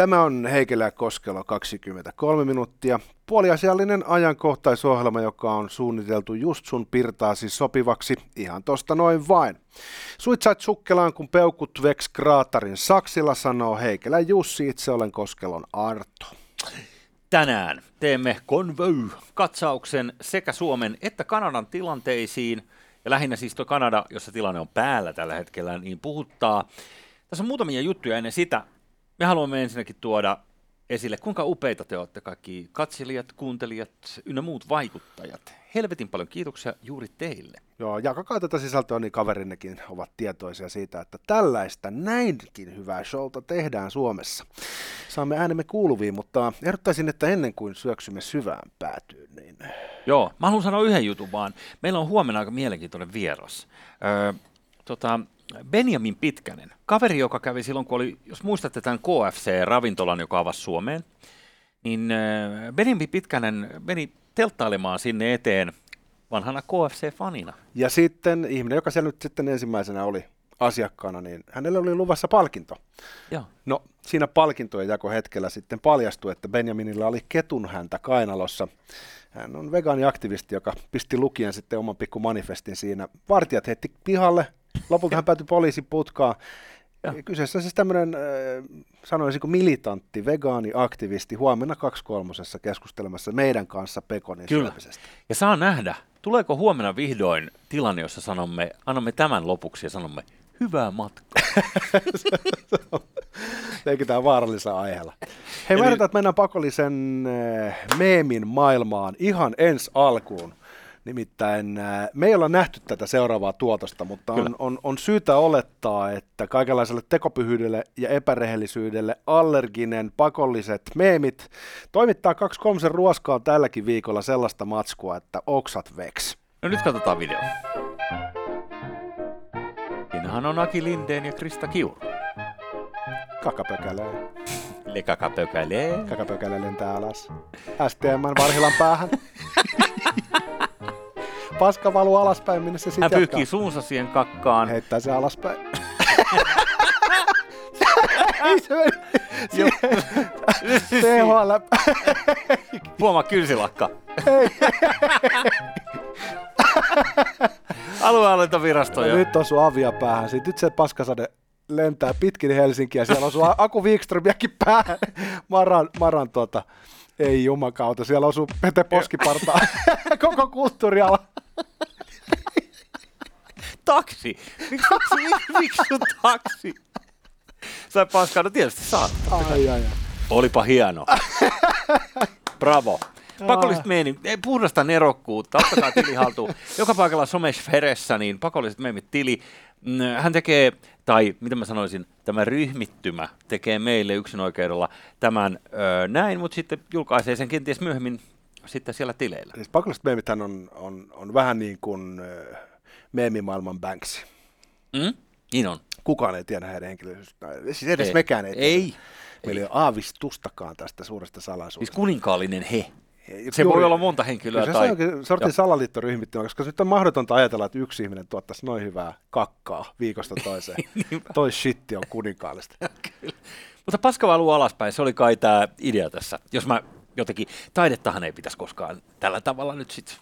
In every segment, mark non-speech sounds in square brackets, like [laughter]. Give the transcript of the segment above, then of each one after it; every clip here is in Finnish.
Tämä on Heikelä Koskelo 23 minuuttia. Puoliasiallinen ajankohtaisohjelma, joka on suunniteltu just sun pirtaasi sopivaksi ihan tosta noin vain. Suitsait sukkelaan, kun peukut veks kraatarin saksilla, sanoo Heikelä Jussi, itse olen Koskelon Arto. Tänään teemme Convoy-katsauksen sekä Suomen että Kanadan tilanteisiin, ja lähinnä siis tuo Kanada, jossa tilanne on päällä tällä hetkellä, niin puhuttaa. Tässä on muutamia juttuja ennen sitä, me haluamme ensinnäkin tuoda esille, kuinka upeita te olette kaikki katselijat, kuuntelijat ynnä muut vaikuttajat. Helvetin paljon kiitoksia juuri teille. Joo, jakakaa tätä sisältöä, niin kaverinnekin ovat tietoisia siitä, että tällaista näinkin hyvää showta tehdään Suomessa. Saamme äänemme kuuluviin, mutta ehdottaisin, että ennen kuin syöksymme syvään päätyyn, niin... Joo, mä haluan sanoa yhden jutun vaan. Meillä on huomenna aika mielenkiintoinen vieras. Öö, tota, Benjamin Pitkänen, kaveri, joka kävi silloin, kun oli, jos muistatte tämän KFC-ravintolan, joka avasi Suomeen, niin äh, Benjamin Pitkänen meni telttailemaan sinne eteen vanhana KFC-fanina. Ja sitten ihminen, joka siellä nyt sitten ensimmäisenä oli asiakkaana, niin hänelle oli luvassa palkinto. Joo. No siinä palkintojen jakohetkellä sitten paljastui, että Benjaminilla oli ketun häntä kainalossa. Hän on vegaaniaktivisti, joka pisti lukien sitten oman pikku manifestin siinä. Vartijat heitti pihalle, Lopulta hän päätyi poliisin putkaan. Ja. Kyseessä on siis tämmöinen, äh, sanoisinko militantti, vegaani, aktivisti, huomenna kaksi kolmosessa keskustelemassa meidän kanssa Pekonin Kyllä. syömisestä. Ja saa nähdä, tuleeko huomenna vihdoin tilanne, jossa sanomme, annamme tämän lopuksi ja sanomme, hyvää matkaa. [laughs] Leikitään vaarallisella aiheella. Hei, mä että mennään pakollisen äh, meemin maailmaan ihan ensi alkuun. Nimittäin äh, me ei olla nähty tätä seuraavaa tuotosta, mutta on, on, on syytä olettaa, että kaikenlaiselle tekopyhyydelle ja epärehellisyydelle allerginen pakolliset meemit toimittaa kaksi kolmisen ruoskaa tälläkin viikolla sellaista matskua, että oksat veks. No nyt katsotaan video. Siinähän on Aki Lindeen ja Krista Kiuru. Kakapökälee. Le kakapökälee. Kakapökälee lentää alas. STM varhilan päähän. [laughs] paska valuu alaspäin, minne se sitten Hän pyyhkii suunsa siihen kakkaan. Heittää se alaspäin. [laughs] Se. [laughs] THL. [laughs] Huomaa kynsilakka. Aluehallintovirasto jo. Nyt osuu avia päähän. Nyt se paskasade lentää pitkin Helsinkiä. Siellä osuu Aku Wikströmiäkin päähän. Maran, Maran tuota, ei jumakauta. Siellä osuu Pete Poskipartaa. Koko kulttuuriala taksi? Miksi, miksi, miksi sun taksi? Sai paskaa, no tietysti saat. Ai, ai, ai. Olipa hieno. Bravo. Pakolliset meeni, puhdasta nerokkuutta, ottakaa tili haltuun. Joka paikalla somesferessä, niin pakolliset meemit tili. Mm, hän tekee, tai mitä mä sanoisin, tämä ryhmittymä tekee meille yksinoikeudella tämän ö, näin, mutta sitten julkaisee sen kenties myöhemmin sitten siellä tileillä. Siis pakolliset meemithän on, on, on vähän niin kuin meemimaailman Banksy. Mm? Niin on. Kukaan ei tiedä heidän henkilöllisyyttä. Siis edes ei. mekään ei, ei. Meillä ei ole aavistustakaan tästä suuresta salaisuudesta. Siis kuninkaallinen he. Se Juuri, voi olla monta henkilöä. Se tai... on sortin salaliittoryhmittymä, koska nyt on mahdotonta ajatella, että yksi ihminen tuottaisi noin hyvää kakkaa viikosta [laughs] toiseen. Toi shitti on kuninkaallista. [laughs] Mutta paska valuu alaspäin, se oli kai tämä idea tässä. Jos mä jotenkin, taidettahan ei pitäisi koskaan tällä tavalla nyt sitten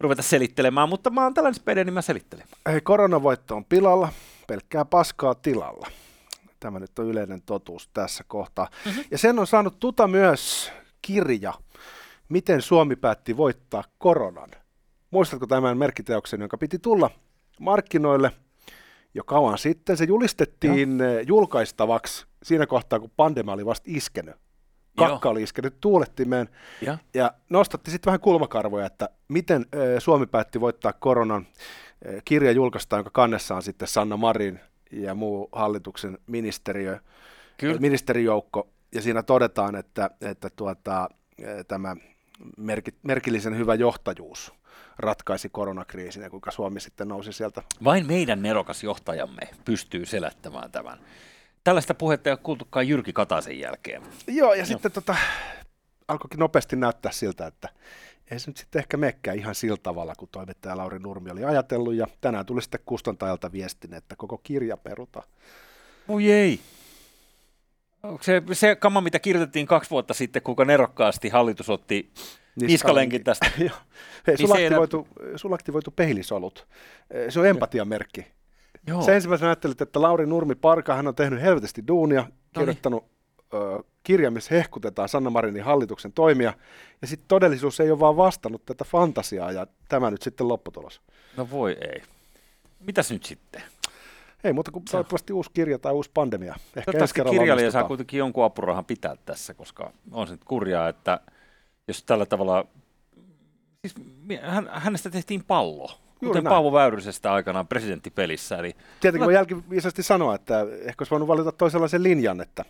ruveta selittelemään, mutta mä oon tällainen spede, niin mä selittelen. Hei, koronavoitto on pilalla, pelkkää paskaa tilalla. Tämä nyt on yleinen totuus tässä kohtaa. Mm-hmm. Ja sen on saanut tuta myös kirja, miten Suomi päätti voittaa koronan. Muistatko tämän merkkiteoksen, jonka piti tulla markkinoille jo kauan sitten? Se julistettiin ja. julkaistavaksi siinä kohtaa, kun pandemia oli vasta iskenyt kakka oli iskenyt tuulettimeen ja, ja nostatti sitten vähän kulmakarvoja, että miten Suomi päätti voittaa koronan. Kirja julkaistaan, jonka kannessa on sitten Sanna Marin ja muu hallituksen ministeriö, Kyllä. ministerijoukko, ja siinä todetaan, että, että tuota, tämä merki, merkillisen hyvä johtajuus ratkaisi koronakriisin ja kuinka Suomi sitten nousi sieltä. Vain meidän nerokas johtajamme pystyy selättämään tämän. Tällaista puhetta ei ole kuultukaan Jyrki Kataisen jälkeen. Joo, ja Joo. sitten tota, alkoikin nopeasti näyttää siltä, että ei se nyt sitten ehkä mekkää ihan sillä tavalla, kun toimittaja Lauri Nurmi oli ajatellut, ja tänään tuli sitten kustantajalta viestin, että koko kirja peruta. Oi ei. Onko se, se kama, mitä kirjoitettiin kaksi vuotta sitten, kuinka nerokkaasti hallitus otti niskalenkin tästä? [laughs] Hei, Niin sulla, aktivoitu, sulla aktivoitu pehlisolut. Se on empatian merkki. Joo. Se ensimmäisenä ajattelit, että Lauri Nurmi Parka, hän on tehnyt helvetisti duunia, kirjoittanut ö, kirja, missä hehkutetaan Sanna Marinin hallituksen toimia, ja sitten todellisuus ei ole vaan vastannut tätä fantasiaa, ja tämä nyt sitten lopputulos. No voi ei. Mitäs nyt sitten? Ei muuta kuin toivottavasti uusi kirja tai uusi pandemia. Ehkä ensi Toivottavasti kirjailija saa kuitenkin jonkun apurahan pitää tässä, koska on se nyt kurjaa, että jos tällä tavalla, siis hänestä tehtiin pallo, kuten näin. Paavo Väyrysestä aikanaan presidenttipelissä, eli Tietenkin voi jälkiviisaisesti sanoa, että ehkä olisi voinut valita toisenlaisen linjan, että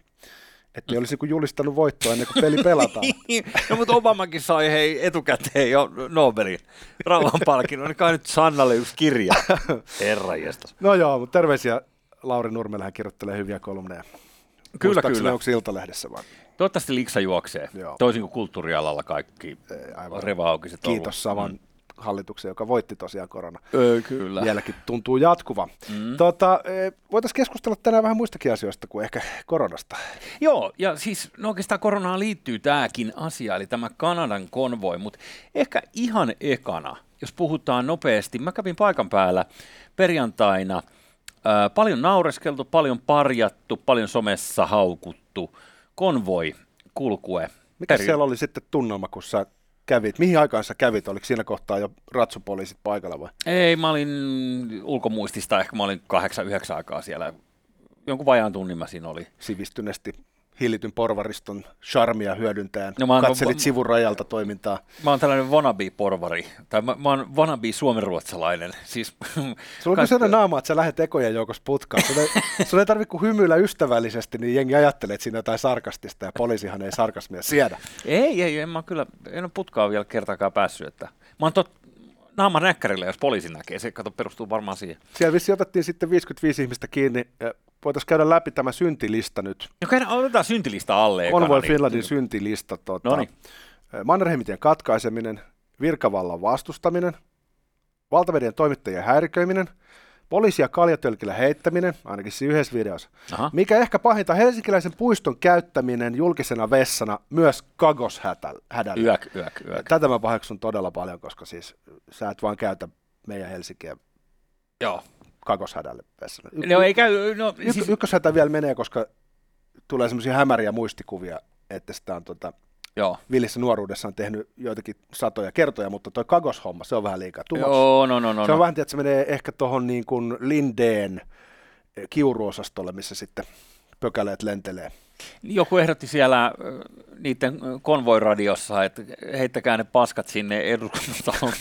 että ei olisi kuin julistanut voittoa ennen kuin peli pelataan. [laughs] no mutta Obamakin sai hei etukäteen jo Nobelin rauhanpalkinnon, niin kai nyt Sannalle yksi kirja. [laughs] Herra jestas. No joo, mutta terveisiä Lauri Nurmelle, hän kirjoittelee hyviä kolumneja. Kyllä, kyllä. Onko Iltalehdessä vai? Toivottavasti liksa juoksee, Joo. toisin kuin kulttuurialalla kaikki Ei, aivan. revaukiset Kiitos Savan hallituksen, joka voitti tosiaan korona. Öö, kyllä. Vieläkin tuntuu jatkuva. Mm. Tota, voitaisiin keskustella tänään vähän muistakin asioista kuin ehkä koronasta. Joo, ja siis no oikeastaan koronaan liittyy tämäkin asia, eli tämä Kanadan konvoi, mutta ehkä ihan ekana, jos puhutaan nopeasti, mä kävin paikan päällä perjantaina, ää, paljon naureskeltu, paljon parjattu, paljon somessa haukuttu, konvoi kulkue. Mikä Peri- siellä oli sitten tunnelma, kun sä kävit? Mihin aikaan sä kävit? Oliko siinä kohtaa jo ratsupoliisit paikalla vai? Ei, mä olin ulkomuistista, ehkä mä olin kahdeksan, yhdeksän aikaa siellä. Jonkun vajaan tunnin mä siinä oli. Sivistyneesti hillityn porvariston charmia hyödyntäen. No mä oon- Katselit mä- sivurajalta toimintaa. Mä oon tällainen wannabe-porvari, tai mä, mä oon wannabe-suomenruotsalainen. Siis, Sulla on sellainen naama, että sä lähdet ekojen joukossa putkaan. Sun ei, [laughs] sun ei tarvitse kuin hymyillä ystävällisesti, niin jengi ajattelee, että siinä on jotain sarkastista, ja poliisihan ei sarkasmia siedä. Ei, ei, en mä kyllä, en ole putkaa vielä kertaakaan päässyt, että mä oon tot, naama näkkärillä, jos poliisi näkee, se kato perustuu varmaan siihen. Siellä vissi otettiin sitten 55 ihmistä kiinni, ja voitaisiin käydä läpi tämä syntilista nyt. No käydään, otetaan syntilista alle. Convoy niin- Finlandin syntilista. Tota, Noniin. Mannerheimitien katkaiseminen, virkavallan vastustaminen, valtavedien toimittajien häiriköiminen, poliisia kaljatölkillä heittäminen, ainakin siinä yhdessä videossa. Aha. Mikä ehkä pahinta, helsinkiläisen puiston käyttäminen julkisena vessana myös kagoshädällä. Yök, yök, yök. Tätä mä paheksun todella paljon, koska siis sä et vaan käytä meidän Helsinkiä Joo. Kagoshädälle vessana. Y- No ei käy, no y- siis, ykköshätä vielä menee, koska tulee semmoisia hämäriä muistikuvia, että sitä on tota, joo. Villissä nuoruudessaan tehnyt joitakin satoja kertoja, mutta toi kagoshomma, se on vähän liikaa. Much. Joo, no, no, no. se on no. vähän, että se menee ehkä tuohon niin kuin Lindeen eh, kiuruosastolle, missä sitten pökäleet lentelee. Joku ehdotti siellä ö, niiden konvoiradiossa, että heittäkää ne paskat sinne eduskuntatalon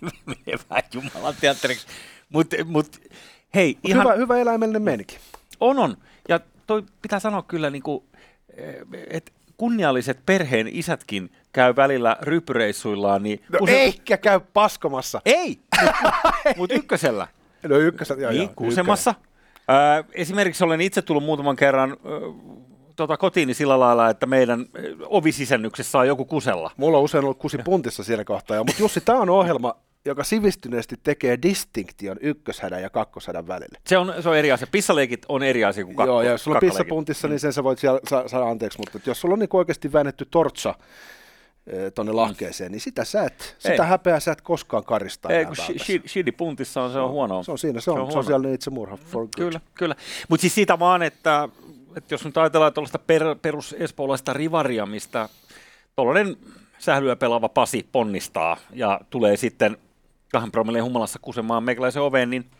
[laughs] menee vähän Jumalan teatteriksi. Mutta mut, hei, Mut ihan Hyvä, hyvä eläimellinen meininki. on on. Ja toi pitää sanoa kyllä, niin että kunnialliset perheen isätkin käy välillä ryppyreissuillaan. Niin No kuse- eikä käy paskomassa. Ei, mutta [laughs] ykkösellä. No ykkösen, joo, niin, joo, kusemassa. Ää, esimerkiksi olen itse tullut muutaman kerran ö, tota, kotiini sillä lailla, että meidän ovisisännyksessä on joku kusella. Mulla on usein ollut kusi puntissa siinä kohtaa, mutta Jussi, tämä on ohjelma, joka sivistyneesti tekee distinktion ykköshädän ja kakkoshädän välille. Se on, se on eri asia. Pissaleikit on eri asia kuin kakko, Joo, ja jos sulla on pissapuntissa, niin sen sä voit siellä sa- saada anteeksi, mutta jos sulla on niin oikeasti väännetty tortsa tuonne lahkeeseen, niin sitä sä et, sitä Ei. häpeää sä et koskaan karista. Ei, kun shidi puntissa on, se on huono. Se on siinä, se on, se on, huono. sosiaalinen itsemurha for good. Kyllä, kyllä. Mutta siis siitä vaan, että, että jos nyt ajatellaan tuollaista per, perus espoolaista rivaria, mistä tuollainen sählyä pelaava Pasi ponnistaa ja tulee sitten kahden promilleen humalassa kusemaan meikäläisen oveen, niin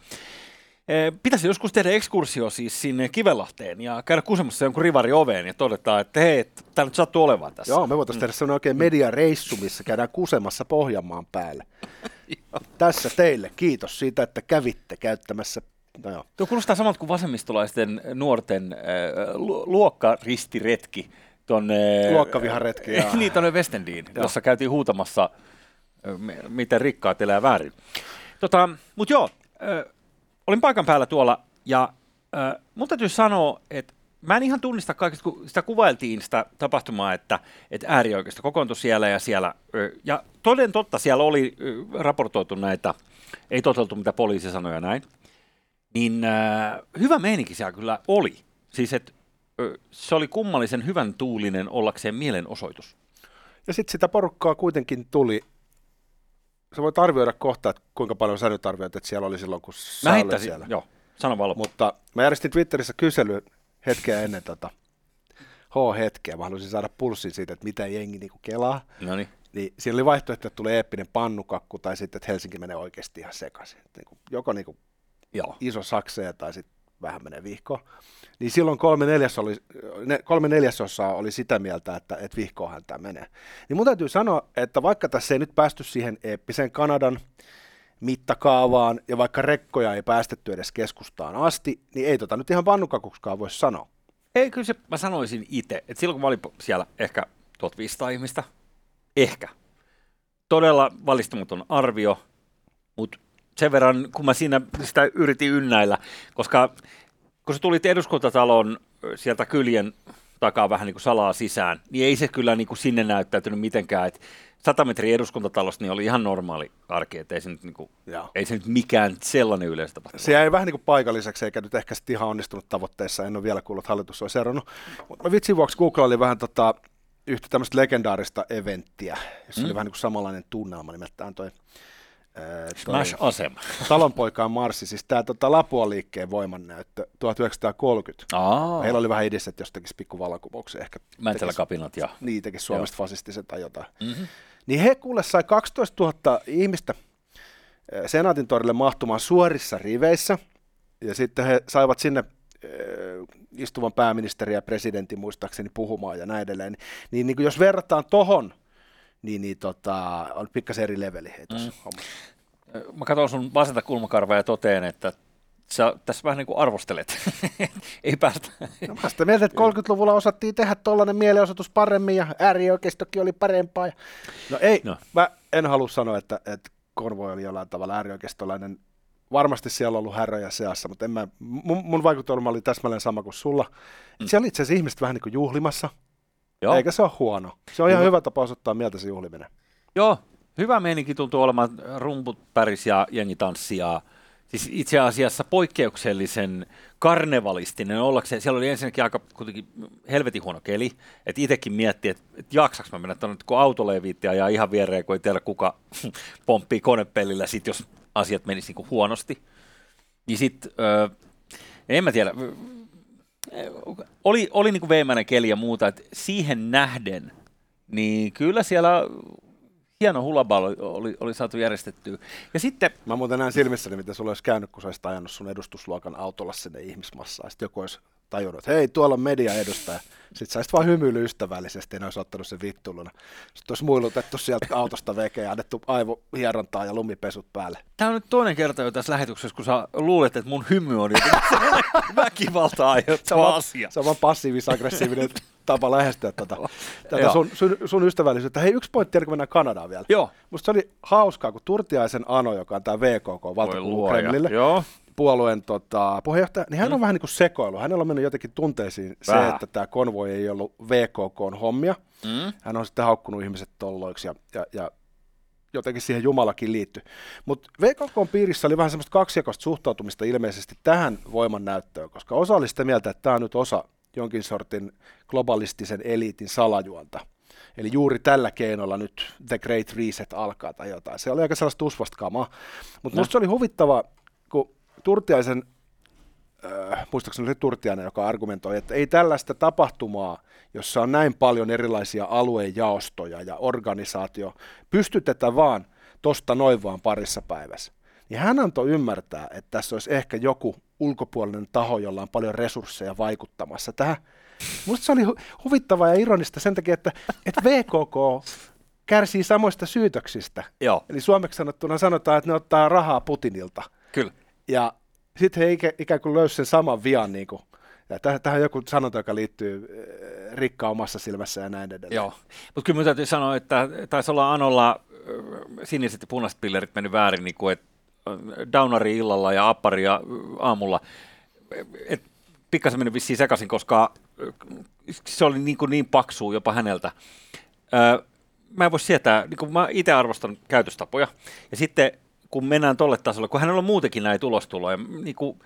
eh, pitäisi joskus tehdä ekskursio siis sinne Kivelahteen ja käydä kusemassa jonkun rivari oveen ja todeta, että hei, tämä nyt sattuu olemaan tässä. Joo, me voitaisiin tehdä sellainen oikein mediareissu, missä käydään kusemassa Pohjanmaan päälle. [laughs] Tässä teille, kiitos siitä, että kävitte käyttämässä. No joo. Tuo kuulostaa samalta kuin vasemmistolaisten nuorten äh, lu- luokkaristiretki tuonne... Luokkaviharetki, [laughs] jaa. niin, tuonne Westendiin, jossa käytiin huutamassa, äh, miten rikkaat elää väärin. Tota, Mutta joo, äh, olin paikan päällä tuolla ja äh, mun täytyy sanoa, että mä en ihan tunnista kaikista, kun sitä kuvailtiin sitä tapahtumaa, että, että äärioikeisto kokoontui siellä ja siellä, ja toden totta siellä oli raportoitu näitä, ei toteltu mitä poliisi sanoi ja näin, niin äh, hyvä meininki siellä kyllä oli. Siis että se oli kummallisen hyvän tuulinen ollakseen mielenosoitus. Ja sitten sitä porukkaa kuitenkin tuli. Sä voit arvioida kohta, että kuinka paljon sä nyt arvioit, että siellä oli silloin, kun sä mä siellä. Joo, sano vaan Mutta mä järjestin Twitterissä kysely hetkeä ennen tota H-hetkeä. Mä haluaisin saada pulssin siitä, että mitä jengi niinku kelaa. Noniin. Niin siinä oli vaihtoehto, että tulee eeppinen pannukakku tai sitten, että Helsinki menee oikeasti ihan sekaisin. Niinku, joko niinku Joo. iso sakseja tai sitten vähän menee vihko. Niin silloin kolme, neljäs oli, ne, kolme neljäsosaa oli sitä mieltä, että, että vihkoahan tämä menee. Niin mun täytyy sanoa, että vaikka tässä ei nyt päästy siihen eeppiseen Kanadan mittakaavaan, ja vaikka rekkoja ei päästetty edes keskustaan asti, niin ei tota nyt ihan vannukakuksikaan voi sanoa. Ei, kyllä se, mä sanoisin itse, että silloin kun mä olin siellä ehkä 1500 ihmistä, ehkä, todella valistamaton arvio, mutta sen verran, kun mä siinä sitä yritin ynnäillä, koska kun sä tulit eduskuntatalon sieltä kyljen takaa vähän niin kuin salaa sisään, niin ei se kyllä niin kuin sinne näyttäytynyt mitenkään, että 100 metriä eduskuntatalosta niin oli ihan normaali arki, että ei se nyt, niin kuin, ei se nyt mikään sellainen yleistä tapahtuma. Se jäi vähän niin kuin paikalliseksi, eikä nyt ehkä sitten ihan onnistunut tavoitteessa, en ole vielä kuullut, että hallitus olisi eronnut. Mutta vitsin vuoksi Googlailin vähän tota, yhtä tämmöistä legendaarista eventtiä, jossa mm. oli vähän niin kuin samanlainen tunnelma, nimeltään toi Smash-asema. [laughs] Talonpoikaan marssi, siis tämä tota, Lapua-liikkeen voimannäyttö 1930. Aa. Meillä oli vähän idis, että jos tekisi pikku vallankumouksen ehkä. Mäntäläkapinat ja... Niin, tekisi Suomesta Joo. fasistisen tai jotain. Mm-hmm. Niin he kuule sai 12 000 ihmistä Senaatin torille mahtumaan suorissa riveissä, ja sitten he saivat sinne istuvan pääministeri ja presidentin muistaakseni puhumaan ja näin edelleen. Niin, niin kuin jos verrataan tohon niin, niin tota, on pikkasen eri leveli hei tuossa mm. Mä katson sun vasenta kulmakarvaa ja toteen, että sä tässä vähän niin kuin arvostelet. [laughs] Ei päästä. No mä sitä mieltä, että 30-luvulla osattiin tehdä tollainen mielenosoitus paremmin ja äärioikeistokin oli parempaa. Ja... No ei, no. mä en halua sanoa, että, että konvoi oli jollain tavalla äärioikeistolainen. Varmasti siellä on ollut häröjä seassa, mutta en mä, mun, mun vaikutelma oli täsmälleen sama kuin sulla. Mm. Siellä oli itse asiassa ihmiset vähän niin kuin juhlimassa, Joo. Eikä se ole huono. Se on ihan hyvä tapa osoittaa mieltä se juhliminen. Joo, hyvä meininki tuntuu olemaan rumput päris ja jengi tanssia. Siis itse asiassa poikkeuksellisen karnevalistinen ollakseen. Siellä oli ensinnäkin aika kuitenkin helvetin huono keli, että itsekin mietti, että, että jaksaks mä mennä tuonne, kun autolle ei viitti ja ihan viereen, kun ei tiedä kuka [laughs] pomppii konepellillä sit, jos asiat menisi niin huonosti. Niin sitten, öö, en mä tiedä, oli, oli niin kuin veemäinen keli ja muuta, että siihen nähden, niin kyllä siellä hieno hulabal oli, oli, saatu järjestettyä. Ja sitten... Mä muuten näen silmissäni, mitä sulla olisi käynyt, kun sä olisit ajanut sun edustusluokan autolla sinne ihmismassaan. Sitten joku olisi tajunnut, että hei, tuolla on media edustaja. Sitten sä olisit vaan hymyily ystävällisesti ja ne olisi ottanut sen vittuluna. Sitten olisi muilutettu sieltä autosta veke ja annettu aivohierontaa ja lumipesut päälle. Tämä on nyt toinen kerta jo tässä lähetyksessä, kun sä luulet, että mun hymy on [laughs] väkivalta aiheuttava asia. Se on vaan passiivis-aggressiivinen [laughs] tapa lähestyä tätä, tätä sun, sun, sun ystävällisyyttä. Hei, yksi pointti, kun mennään Kanadaan vielä. Joo. Musta se oli hauskaa, kun Turtiaisen Ano, joka on tämä VKK, valtakunnan Kremlille, Joo puolueen tota, puheenjohtaja, niin hän on mm. vähän niin kuin sekoilu. Hänellä on mennyt jotenkin tunteisiin Vähä. se, että tämä konvoi ei ollut VKK hommia. Mm. Hän on sitten haukkunut ihmiset tolloiksi ja, ja, ja jotenkin siihen Jumalakin liittyy. Mutta VKK piirissä oli vähän semmoista kaksijakoista suhtautumista ilmeisesti tähän voimannäyttöön, koska osa oli sitä mieltä, että tämä on nyt osa jonkin sortin globalistisen eliitin salajuonta. Eli juuri tällä keinolla nyt The Great Reset alkaa tai jotain. Se oli aika sellaista usvasta kamaa. Mutta no. se oli huvittava, Turtiaisen, äh, muistaakseni oli Turtiainen, joka argumentoi, että ei tällaista tapahtumaa, jossa on näin paljon erilaisia aluejaostoja ja organisaatio, pystytetä vaan tosta noin vaan parissa päivässä. Niin hän antoi ymmärtää, että tässä olisi ehkä joku ulkopuolinen taho, jolla on paljon resursseja vaikuttamassa tähän. Musta se oli hu- huvittavaa ja ironista sen takia, että, että VKK kärsii samoista syytöksistä. Joo. Eli suomeksi sanottuna sanotaan, että ne ottaa rahaa Putinilta. Kyllä. Ja sitten he ikä, ikään kuin löysi sen saman vian, niin kuin, ja tähän, joku sanonta, joka liittyy äh, rikkaa omassa silmässä ja näin edelleen. Joo, mutta kyllä minun täytyy sanoa, että taisi olla Anolla äh, siniset ja punaiset pillerit mennyt väärin, niin kuin, että äh, downari illalla ja appari aamulla. Et pikkasen mennyt vissiin sekaisin, koska se oli niin, kuin niin paksu jopa häneltä. Öö, mä en voi sietää, niin kuin mä itse arvostan käytöstapoja, ja sitten kun mennään tolle tasolle, kun hänellä on muutenkin näitä ulostuloja, niin kuin,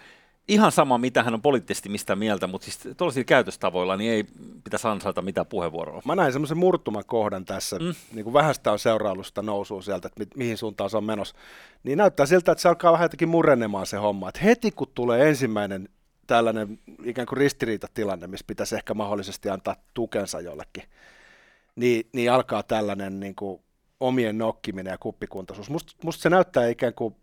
ihan sama, mitä hän on poliittisesti mistä mieltä, mutta siis tuollaisilla käytöstavoilla niin ei pitäisi ansaita mitään puheenvuoroa. Mä näin semmoisen murtumakohdan tässä, mm. niin kuin vähästä on seurailusta nousua sieltä, että mi- mihin suuntaan se on menossa. Niin näyttää siltä, että se alkaa vähän jotenkin murenemaan se homma. Että heti kun tulee ensimmäinen tällainen ikään kuin ristiriitatilanne, missä pitäisi ehkä mahdollisesti antaa tukensa jollekin, niin, niin alkaa tällainen niin kuin omien nokkiminen ja kuppikuntaisuus. Musta must se näyttää ikään kuin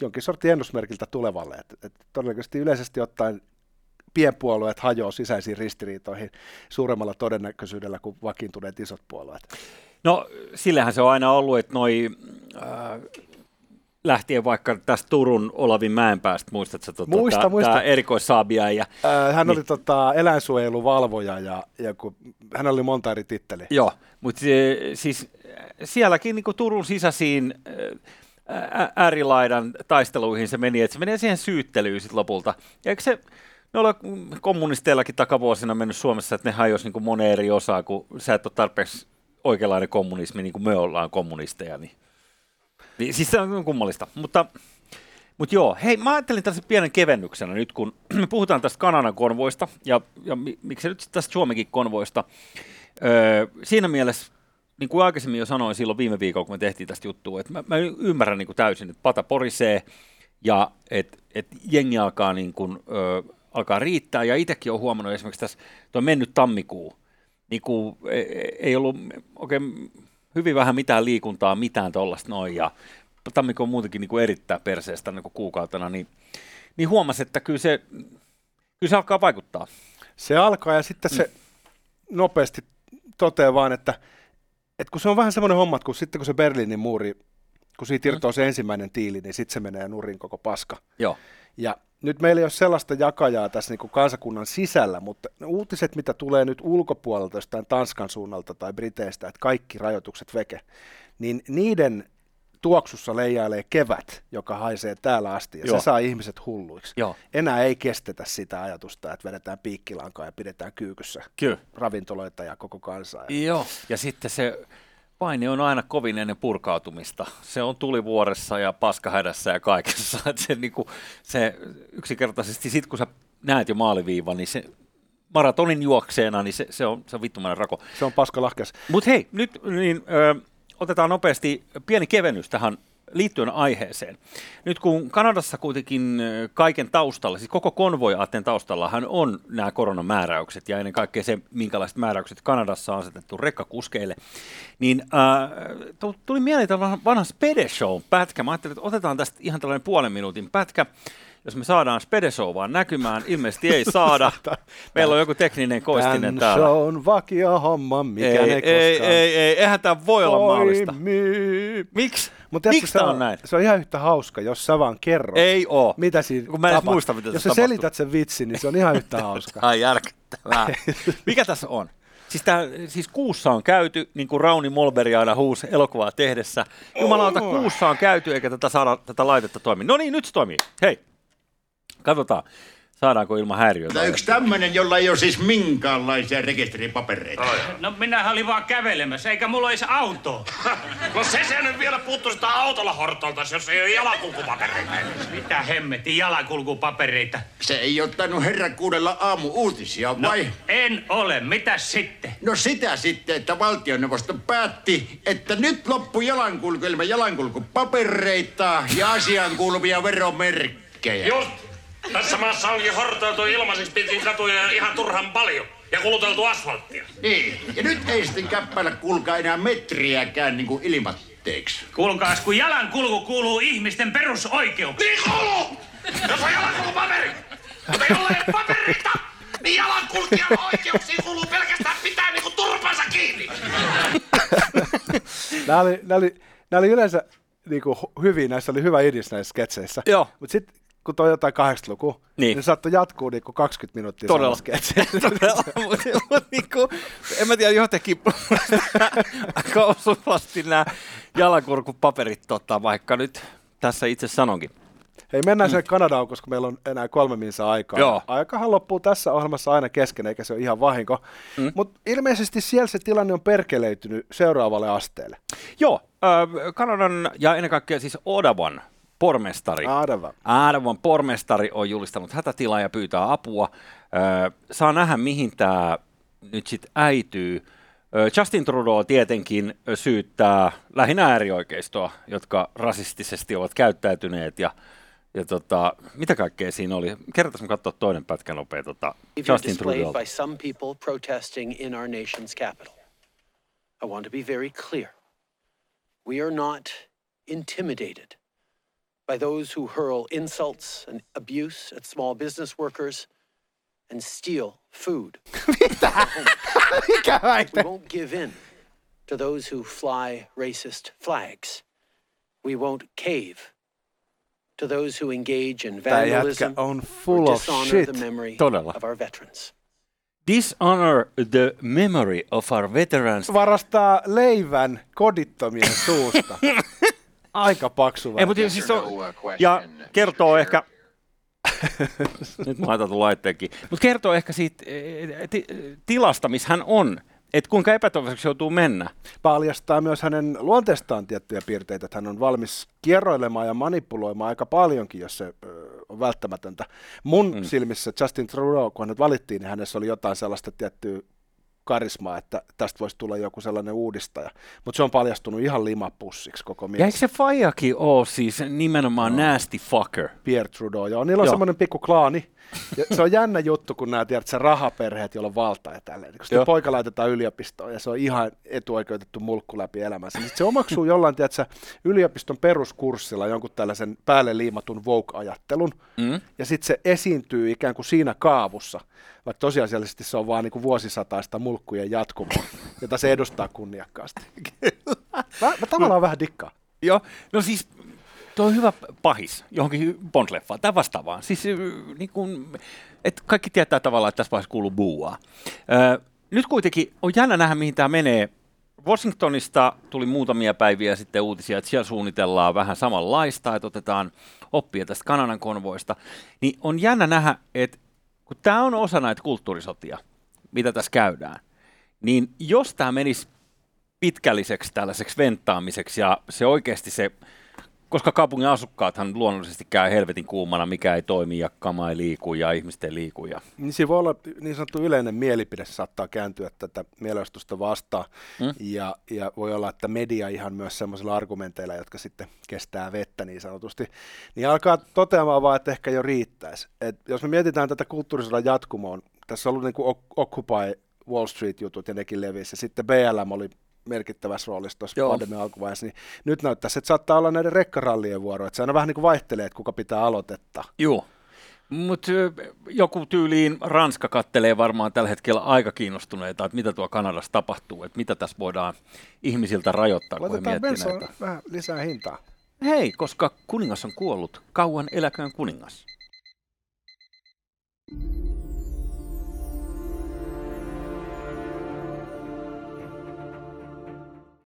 jonkin sortin ennusmerkiltä tulevalle. Et, et todennäköisesti yleisesti ottaen pienpuolueet hajoaa sisäisiin ristiriitoihin suuremmalla todennäköisyydellä kuin vakiintuneet isot puolueet. No sillähän se on aina ollut, että noi äh, lähtien vaikka tästä Turun Olavin mäenpäästä, muistatko tuota, muista, muista. tämä erikoissaabia? Ja, äh, hän niin. oli tota, eläinsuojeluvalvoja ja, ja kun, hän oli monta eri titteliä. Joo, mutta siis sielläkin niin Turun sisäisiin äärilaidan taisteluihin se meni, että se menee siihen syyttelyyn sitten lopulta. Eikö se, ne ole kommunisteillakin takavuosina mennyt Suomessa, että ne hajosi niin monen eri osaa, kun sä et ole tarpeeksi oikeanlainen kommunismi, niin kuin me ollaan kommunisteja. Niin. niin siis se on kummallista. Mutta, mutta joo, hei, mä ajattelin tällaisen pienen kevennyksenä nyt, kun [clears throat] me puhutaan tästä Kanadan konvoista, ja, ja miksi nyt tästä Suomenkin konvoista. Öö, siinä mielessä niin kuin aikaisemmin jo sanoin silloin viime viikolla, kun me tehtiin tästä juttua, että mä, mä ymmärrän niin kuin täysin, että pata porisee ja että et jengi alkaa, niin kuin, ö, alkaa riittää. Ja itsekin olen huomannut esimerkiksi tässä tuo mennyt tammikuu, niin kuin, ei, e, ei ollut oikein hyvin vähän mitään liikuntaa, mitään tuollaista noin. Ja tammikuu on muutenkin niin kuin erittäin perseestä niin kuin kuukautena, niin, niin huomasi, että kyllä se, kyllä se alkaa vaikuttaa. Se alkaa ja sitten se mm. nopeasti toteaa vaan, että – et kun se on vähän semmoinen homma, että kun sitten kun se Berliinin muuri, kun siitä irtoaa mm. se ensimmäinen tiili, niin sitten se menee nurin koko paska. Joo. Ja nyt meillä ei ole sellaista jakajaa tässä niin kuin kansakunnan sisällä, mutta ne uutiset, mitä tulee nyt ulkopuolelta, jostain Tanskan suunnalta tai Briteistä, että kaikki rajoitukset veke, niin niiden tuoksussa leijailee kevät, joka haisee täällä asti, ja Joo. se saa ihmiset hulluiksi. Joo. Enää ei kestetä sitä ajatusta, että vedetään piikkilankaa ja pidetään kyykyssä Kyllä. ravintoloita ja koko kansaa. Joo, ja sitten se paine on aina kovin ennen purkautumista. Se on tulivuoressa ja paskahädässä ja kaikessa. [laughs] se, niin kuin, se yksinkertaisesti, sit kun sä näet jo maaliviivan, niin se maratonin juokseena, niin se, se, on, se on vittumainen rako. Se on paska lahkeas. Mutta hei, nyt niin, ö, otetaan nopeasti pieni kevennys tähän liittyen aiheeseen. Nyt kun Kanadassa kuitenkin kaiken taustalla, siis koko konvoi-aatteen taustallahan on nämä koronamääräykset ja ennen kaikkea se, minkälaiset määräykset Kanadassa on asetettu rekkakuskeille, niin äh, tuli mieleen vanha Spede Show pätkä. Mä ajattelin, että otetaan tästä ihan tällainen puolen minuutin pätkä jos me saadaan Spedeshow vaan näkymään, ilmeisesti ei saada. [laughs] Meillä on joku tekninen koistinen Tän täällä. se on vakio homma, mikä ei, ne ei, ei, ei, ei, eihän tämä voi olla mahdollista. Miksi? Mut Miksi tämä on näin? Se on ihan yhtä hauska, jos sä vaan kerrot. Ei oo. Mitä siinä Kun mä en muista, mitä Jos sä tapahtuu. selität sen vitsin, niin se on ihan yhtä hauska. [laughs] Ai järkyttävää. [laughs] Mikä tässä on? Siis, tää, siis kuussa on käyty, niin kuin Rauni Molberi aina huusi elokuvaa tehdessä. Jumalauta, kuussa on käyty, eikä tätä saada tätä laitetta toimia. No niin, nyt se toimii. Hei. Katsotaan, saadaanko ilman häiriötä. Tämä yksi tämmöinen, jolla ei ole siis minkäänlaisia rekisteripapereita. Oh, no minä olin vaan kävelemässä, eikä mulla olisi auto. [laughs] no se se nyt vielä puuttu sitä autolla hortolta, jos ei ole jalankulkupapereita. Mitä hemmetin jalankulkupapereita? Se ei ottanut herra kuudella aamu uutisia, no, vai? en ole. Mitä sitten? No sitä sitten, että valtioneuvosto päätti, että nyt loppu jalankulku ilman jalankulkupapereita ja asiaan kuuluvia veromerkkejä. Just tässä maassa onkin hortoiltu ilmaiseksi pitkin katuja ihan turhan paljon ja kuluteltu asfalttia. Niin, ja nyt ei sitten käppäillä kuulkaa enää metriäkään niin kuin ilmatteeksi. Kuulkaas, kun jalankulku kuuluu ihmisten perusoikeuksiin. Niin kuuluu! Jos on jalankulupaperi, mutta ei ole paperita, niin jalankulkijan oikeuksiin kuuluu pelkästään pitää niinku turpansa kiinni. [laughs] nämä, oli, nämä, oli, nämä oli yleensä niin kuin hyvin, näissä oli hyvä idis näissä sketseissä. Joo. Mutta sitten kun toi jotain 80-luku, niin, niin saattoi jatkuu niinku 20 minuuttia. Todella. [laughs] [laughs] Todella. mutta mut, niinku, en mä tiedä, jotenkin [laughs] aika osuvasti nämä jalakurkupaperit, tota, vaikka nyt tässä itse sanonkin. Hei, mennään sen Kanadaan, koska meillä on enää kolme minsa aikaa. Joo. Aikahan loppuu tässä ohjelmassa aina kesken, eikä se ole ihan vahinko. Mm. Mutta ilmeisesti siellä se tilanne on perkeleytynyt seuraavalle asteelle. Joo, äh, Kanadan ja ennen kaikkea siis Odavan pormestari. Aivan. Äädävän pormestari on julistanut hätätilaa ja pyytää apua. Saa nähdä, mihin tämä nyt sitten äityy. Justin Trudeau tietenkin syyttää lähinnä äärioikeistoa, jotka rasistisesti ovat käyttäytyneet ja ja tota, mitä kaikkea siinä oli? Kertaisi katsoa toinen pätkä nopea tota Justin Trudeau. by some people protesting in our nation's capital. I want to be very clear. We are not intimidated by those who hurl insults and abuse at small business workers and steal food. [laughs] Mikä [laughs] We won't give in to those who fly racist flags. We won't cave to those who engage in Tää jätkä vandalism on or full of dishonor shit. the memory Todella. of our veterans. Dishonor the memory of our veterans. Varastaa leivän kodittomien suusta. [laughs] Aika paksu Ei, mutta siis on, ja kertoo ehkä, [laughs] nyt mä laitan laitteenkin, mutta kertoo ehkä siitä eh, ti, tilasta, missä hän on, että kuinka epätoivoiseksi joutuu mennä. paljastaa myös hänen luonteestaan tiettyjä piirteitä, että hän on valmis kierroilemaan ja manipuloimaan aika paljonkin, jos se on välttämätöntä. Mun mm. silmissä Justin Trudeau, kun hänet valittiin, niin hänessä oli jotain sellaista tiettyä karismaa, että tästä voisi tulla joku sellainen uudistaja. Mutta se on paljastunut ihan limapussiksi koko Ja eikö mies. se Fajakin ole siis nimenomaan no. nasty fucker? Pierre Trudeau, joo. Niillä on Joo. semmoinen pikku klaani. Ja se on jännä juttu, kun nämä tiedät, se rahaperheet, joilla on valtaa ja tälleen. Kun sitten poika laitetaan yliopistoon ja se on ihan etuoikeutettu mulkku läpi elämänsä. Sitten se omaksuu jollain, tiedät, yliopiston peruskurssilla jonkun tällaisen päälle liimatun woke-ajattelun. Mm? Ja sitten se esiintyy ikään kuin siinä kaavussa, vaikka tosiasiallisesti se on vaan niin kuin vuosisataista mulkkujen jatkumoa, jota se edustaa kunniakkaasti. [laughs] Mä, mä tavallaan vähän dikkaan. Joo, no siis tuo on hyvä pahis johonkin Bond-leffaan tai vastaavaan. Siis niin kun, et kaikki tietää tavallaan, että tässä vaiheessa kuuluu buuaa. Nyt kuitenkin on jännä nähdä, mihin tämä menee. Washingtonista tuli muutamia päiviä sitten uutisia, että siellä suunnitellaan vähän samanlaista, että otetaan oppia tästä Kanadan konvoista. Niin on jännä nähdä, että kun tämä on osa näitä kulttuurisotia, mitä tässä käydään, niin jos tämä menisi pitkälliseksi tällaiseksi venttaamiseksi ja se oikeasti se, koska kaupungin asukkaathan luonnollisesti käy helvetin kuumana, mikä ei toimi ja kama ei liiku ja ihmiset ei liiku. Ja... Niin siinä voi olla niin sanottu yleinen mielipide saattaa kääntyä tätä mielestusta vastaan. Mm. Ja, ja voi olla, että media ihan myös semmoisilla argumenteilla, jotka sitten kestää vettä niin sanotusti, niin alkaa toteamaan vaan, että ehkä jo riittäisi. Et jos me mietitään tätä kulttuurisodan jatkumoon, tässä on ollut niin kuin Occupy Wall Street-jutut ja nekin levisi, ja sitten BLM oli merkittävässä roolissa tuossa pandemian alkuvaiheessa, niin nyt näyttäisi, että saattaa olla näiden rekkarallien vuoro, että se aina vähän niin kuin vaihtelee, että kuka pitää aloitetta. Joo. Mutta joku tyyliin Ranska kattelee varmaan tällä hetkellä aika kiinnostuneita, että mitä tuo Kanadassa tapahtuu, että mitä tässä voidaan ihmisiltä rajoittaa, kun he Laitetaan miettii bensaa näitä. vähän lisää hintaa. Hei, koska kuningas on kuollut, kauan eläköön kuningas.